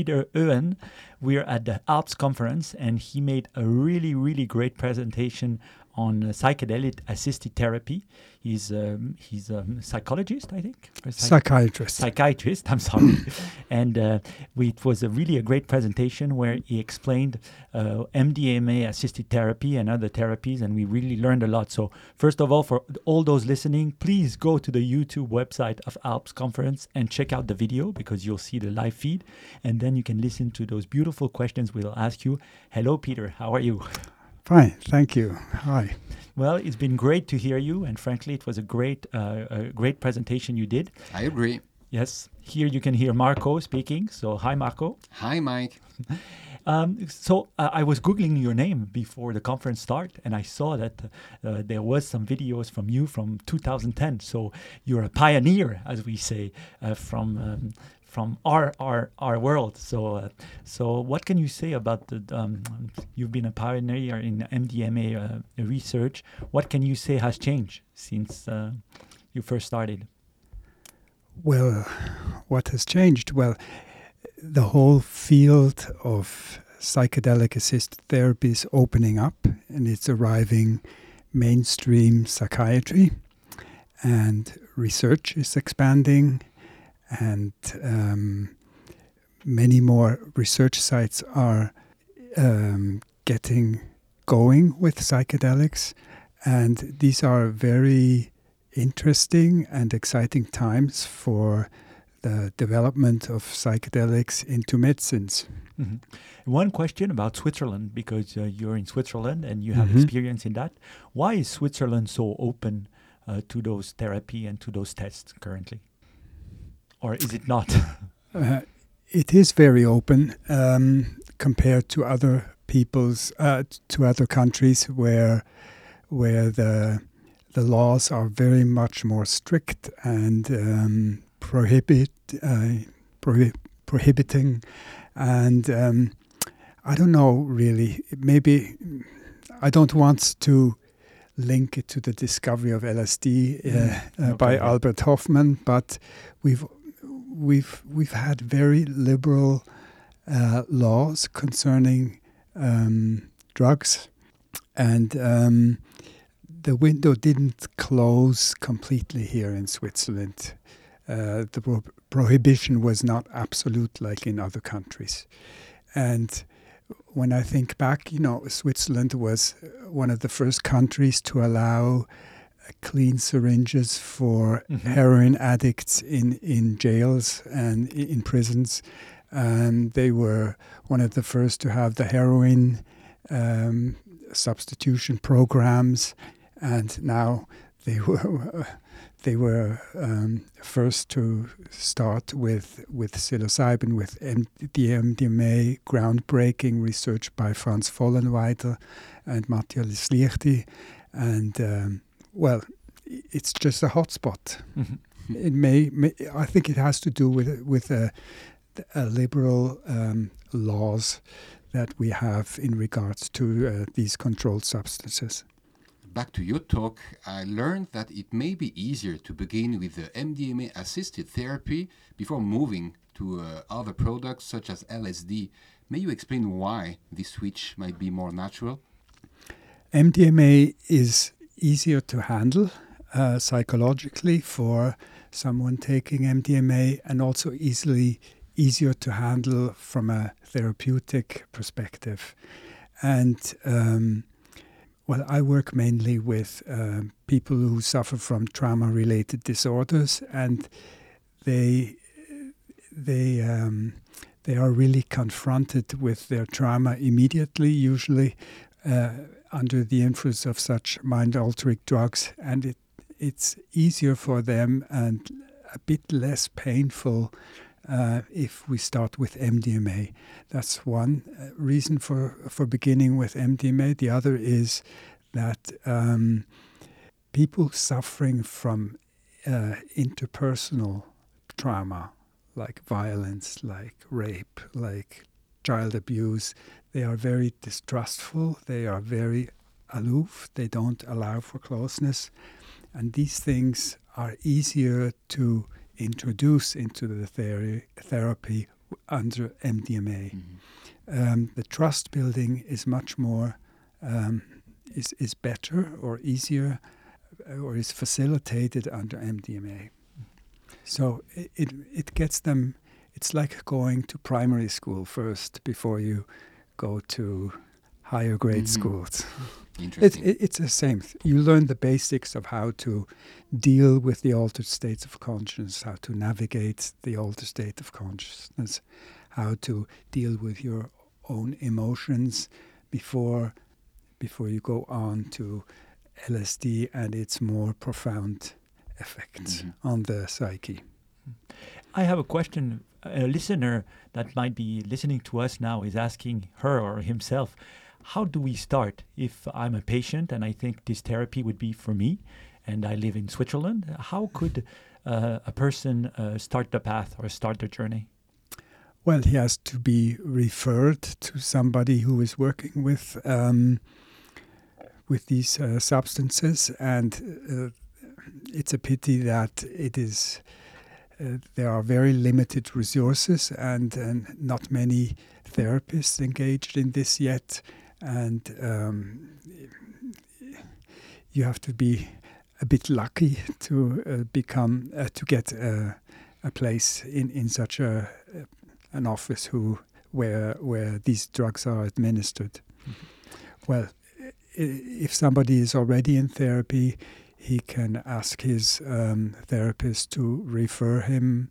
Peter Oehen. We're at the ALPS conference, and he made a really, really great presentation on uh, psychedelic assisted therapy. He's um, he's a psychologist, I think. psych- Psychiatrist. psychiatrist. I'm sorry, and uh, we, it was a really a great presentation where he explained uh, MDMA assisted therapy and other therapies, and we really learned a lot. So first of all, for all those listening, please go to the YouTube website of Alps Conference and check out the video because you'll see the live feed, and then you can listen to those beautiful questions we'll ask you. Hello, Peter. How are you? Fine, thank you. Hi. Well, it's been great to hear you, and frankly, it was a great, uh, a great presentation you did. I agree. Yes, here you can hear Marco speaking. So, hi, Marco. Hi, Mike. Um, so uh, I was googling your name before the conference start, and I saw that uh, there was some videos from you from 2010. So you're a pioneer, as we say, uh, from um, from our our our world. So uh, so what can you say about the? Um, you've been a pioneer in MDMA uh, research. What can you say has changed since uh, you first started? Well, what has changed? Well, the whole field of psychedelic assisted therapy is opening up and it's arriving mainstream psychiatry, and research is expanding, and um, many more research sites are um, getting going with psychedelics, and these are very interesting and exciting times for the development of psychedelics into medicines. hmm One question about Switzerland, because uh, you're in Switzerland and you have Mhm. experience in that. Why is Switzerland so open uh, to those therapy and to those tests currently? Or is it not? Uh, it is very open um, compared to other people's uh, to other countries where where the the laws are very much more strict and um, prohibit uh, prohi- prohibiting and um, I don't know really maybe I don't want to link it to the discovery of LSD uh, Mm, uh, by. Albert Hofmann but we've we've we've had very liberal uh, laws concerning um, drugs, and um, the window didn't close completely here in Switzerland. Uh, the pro- prohibition was not absolute like in other countries, and when I think back, you know, Switzerland was one of the first countries to allow clean syringes for Mhm. heroin addicts in, in jails and in prisons. And they were one of the first to have the heroin um, substitution programs. And now they were they were um, first to start with with psilocybin with M- the MDMA groundbreaking research by Franz Vollenweider and Matthias Liechti, and um, well, it's just a hotspot. Mhm. It may, may I think it has to do with with a, a liberal um, laws that we have in regards to uh, these controlled substances. Back to your talk, I learned that it may be easier to begin with the MDMA assisted therapy before moving to uh, other products such as LSD. May you explain why this switch might be more natural? MDMA is easier to handle uh, psychologically for someone taking MDMA and also easily easier to handle from a therapeutic perspective. And um, well, I work mainly with um, people who suffer from trauma-related disorders, and they they um, they are really confronted with their trauma immediately, usually uh, under the influence of such mind-altering drugs, and it it's easier for them and a bit less painful uh, if we start with MDMA. That's one uh, reason for, for beginning with MDMA. The other is that um, people suffering from uh, interpersonal trauma, like violence, like rape, like child abuse, they are very distrustful, they are very aloof, they don't allow for closeness. And these things are easier to introduce into the ther- therapy under MDMA. Mm-hmm. Um, the trust building is much more um, is is better or easier uh, or is facilitated under MDMA. So it, it, it gets them. It's like going to primary school first before you go to higher grade Mhm. schools. It's Interesting. it, it's the same. You learn the basics of how to deal with the altered states of consciousness, how to navigate the altered state of consciousness, how to deal with your own emotions before before you go on to LSD and its more profound effects Mhm. on the psyche. I have a question. A listener that might be listening to us now is asking her or himself, how do we start if I'm a patient and I think this therapy would be for me and I live in Switzerland? How could uh, a person uh, start the path or start the journey? Well, he has to be referred to somebody who is working with um, with these uh, substances, and uh, it's a pity that it is. Uh, there are very limited resources and, and not many therapists engaged in this yet, and um, you have to be a bit lucky to uh, become uh, to get a place in in such a an office who where where these drugs are administered. Well, if somebody is already in therapy, he can ask his um, therapist to refer him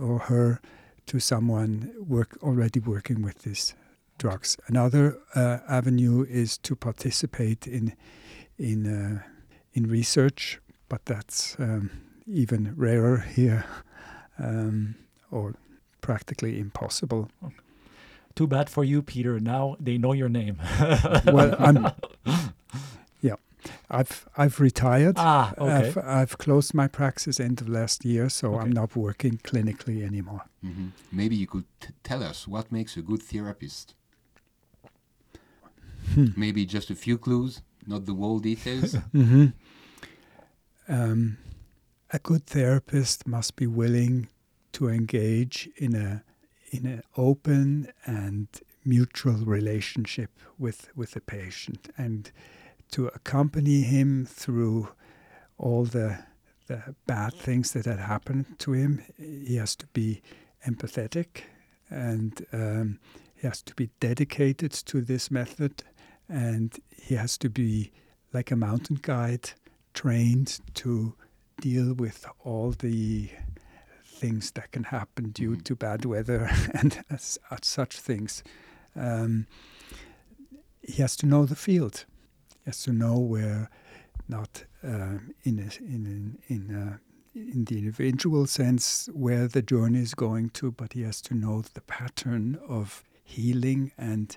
or her to someone work already working with these drugs. Another uh, avenue is to participate in in uh, in research, but that's um, even rarer here, um, or practically impossible. Too bad for you, Peter. Now they know your name. well, I'm. Yeah, I've I've retired. ah, okay. I've, I've closed my practice end of last year, so Okay. I'm not working clinically anymore. Mhm. Maybe you could t- tell us what makes a good therapist. Hmm. Maybe just a few clues, not the whole details. hmm Um, a good therapist must be willing to engage in a in an open and mutual relationship with with the patient and to accompany him through all the the bad things that had happened to him. He has to be empathetic and um, he has to be dedicated to this method and he has to be like a mountain guide trained to deal with all the things that can happen due Mhm. to bad weather and as, as such things. Um, he has to know the field. Has to know where, not um, in a, in a, in a, in the individual sense where the journey is going to, but he has to know the pattern of healing and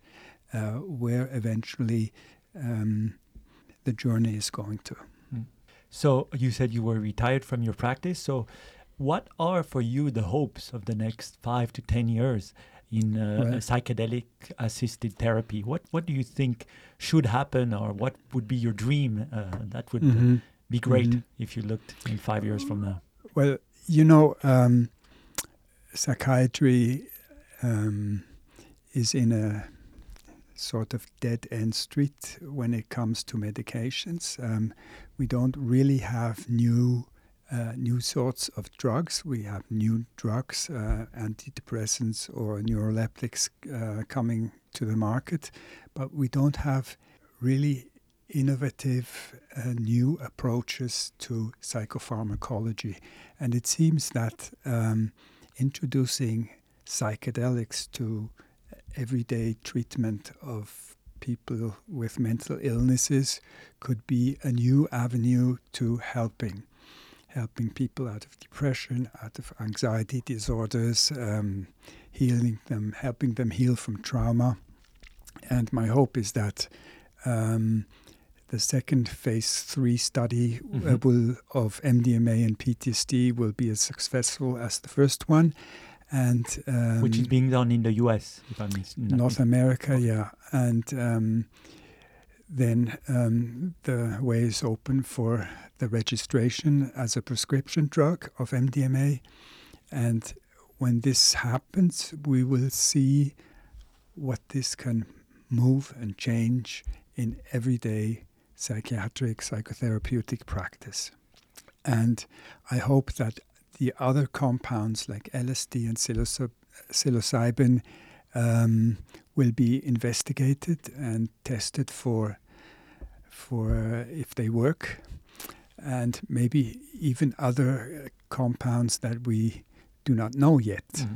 uh, where eventually um, the journey is going to. So you said you were retired from your practice. So, what are for you the hopes of the next five to ten years in uh, Well- psychedelic assisted therapy? What What do you think should happen, or what would be your dream? Uh, that would uh, Mhm. be great Mhm. if you looked in five years from now. Well, you know, um, psychiatry um, is in a sort of dead end street when it comes to medications. Um, we don't really have new. Uh, new sorts of drugs. We have new drugs, uh, antidepressants or neuroleptics uh, coming to the market, but we don't have really innovative uh, new approaches to psychopharmacology. And it seems that um, introducing psychedelics to everyday treatment of people with mental illnesses could be a new avenue to helping. Helping people out of depression, out of anxiety disorders, um, healing them, helping them heal from trauma. And my hope is that um, the second phase three study uh, Mhm. will of MDMA and PTSD will be as successful as the first one, and um, which is being done in the U.S. If I'm not North America, yeah, and um, then um, the way is open for the registration as a prescription drug of MDMA, and when this happens, we will see what this can move and change in everyday psychiatric psychotherapeutic practice. And I hope that the other compounds like LSD and psilocybin um, will be investigated and tested for for uh, if they work, and maybe even other uh, compounds that we do not know yet. Mm-hmm.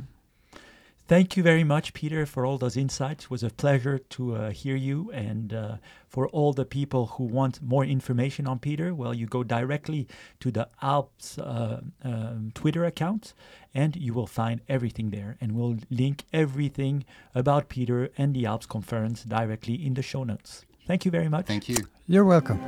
Thank you very much, Peter, for all those insights. It was a pleasure to uh, hear you. And uh, for all the people who want more information on Peter, well, you go directly to the Alps uh, um, Twitter account and you will find everything there. And we'll link everything about Peter and the Alps conference directly in the show notes. Thank you very much. Thank you. You're welcome.